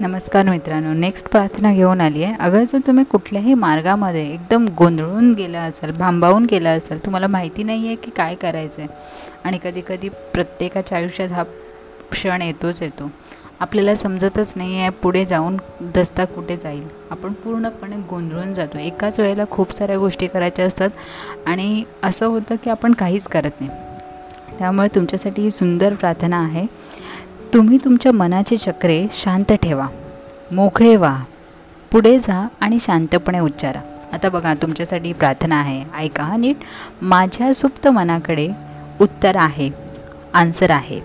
नमस्कार मित्रांनो नेक्स्ट प्रार्थना घेऊन आली आहे. अगर जर तुम्ही कुठल्याही मार्गामध्ये एकदम गोंधळून गेला असाल भांबावून गेला असाल तुम्हाला माहिती नाही आहे की काय करायचं आहे आणि कधी कधी प्रत्येकाच्या आयुष्यात हा क्षण येतोच येतो. आपल्याला समजतच नाही आहे पुढे जाऊन रस्ता कुठे जाईल. आपण पूर्णपणे गोंधळून जातो. एकाच वेळेला खूप साऱ्या गोष्टी करायच्या असतात आणि असं होतं की आपण काहीच करत नाही. त्यामुळे तुमच्यासाठी ही सुंदर प्रार्थना आहे. तुम्ही तुमच्या मनाचे चक्रे शांत ठेवा. मोकळे व्हा. पुढे जा आणि शांतपणे उच्चारा. आता बघा तुमच्यासाठी प्रार्थना आहे. ऐका नीट. माझ्या सुप्त मनाकडे उत्तर आहे. आन्सर आहे.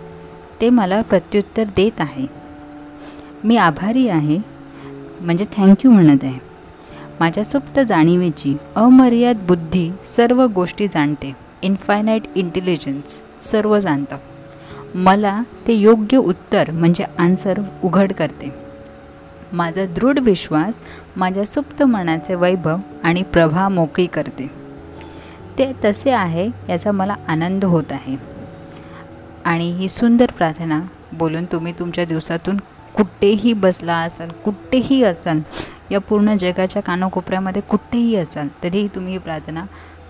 ते मला प्रत्युत्तर देत आहे. मी आभारी आहे. म्हणजे थँक्यू म्हणत आहे. माझ्या सुप्त जाणीवेची अमर्याद बुद्धी सर्व गोष्टी जाणते. इन्फायनाईट इंटेलिजन्स सर्व जाणतं. मला ते योग्य उत्तर म्हणजे आन्सर उघड करते. माझा दृढ विश्वास माझ्या सुप्त मनाचे वैभव आणि प्रभा मोकळी करते. ते तसे आहे याचा मला आनंद होत आहे. आणि ही सुंदर प्रार्थना बोलून तुम्ही तुमच्या दिवसातून कुठेही बसला असाल कुठेही असाल या पूर्ण जगाच्या कानाकोपऱ्यामध्ये कुठेही असाल तरीही तुम्ही ही प्रार्थना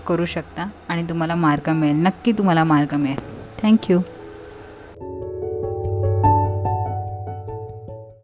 करू शकता आणि तुम्हाला मार्ग मिळेल. नक्की तुम्हाला मार्ग मिळेल. थँक्यू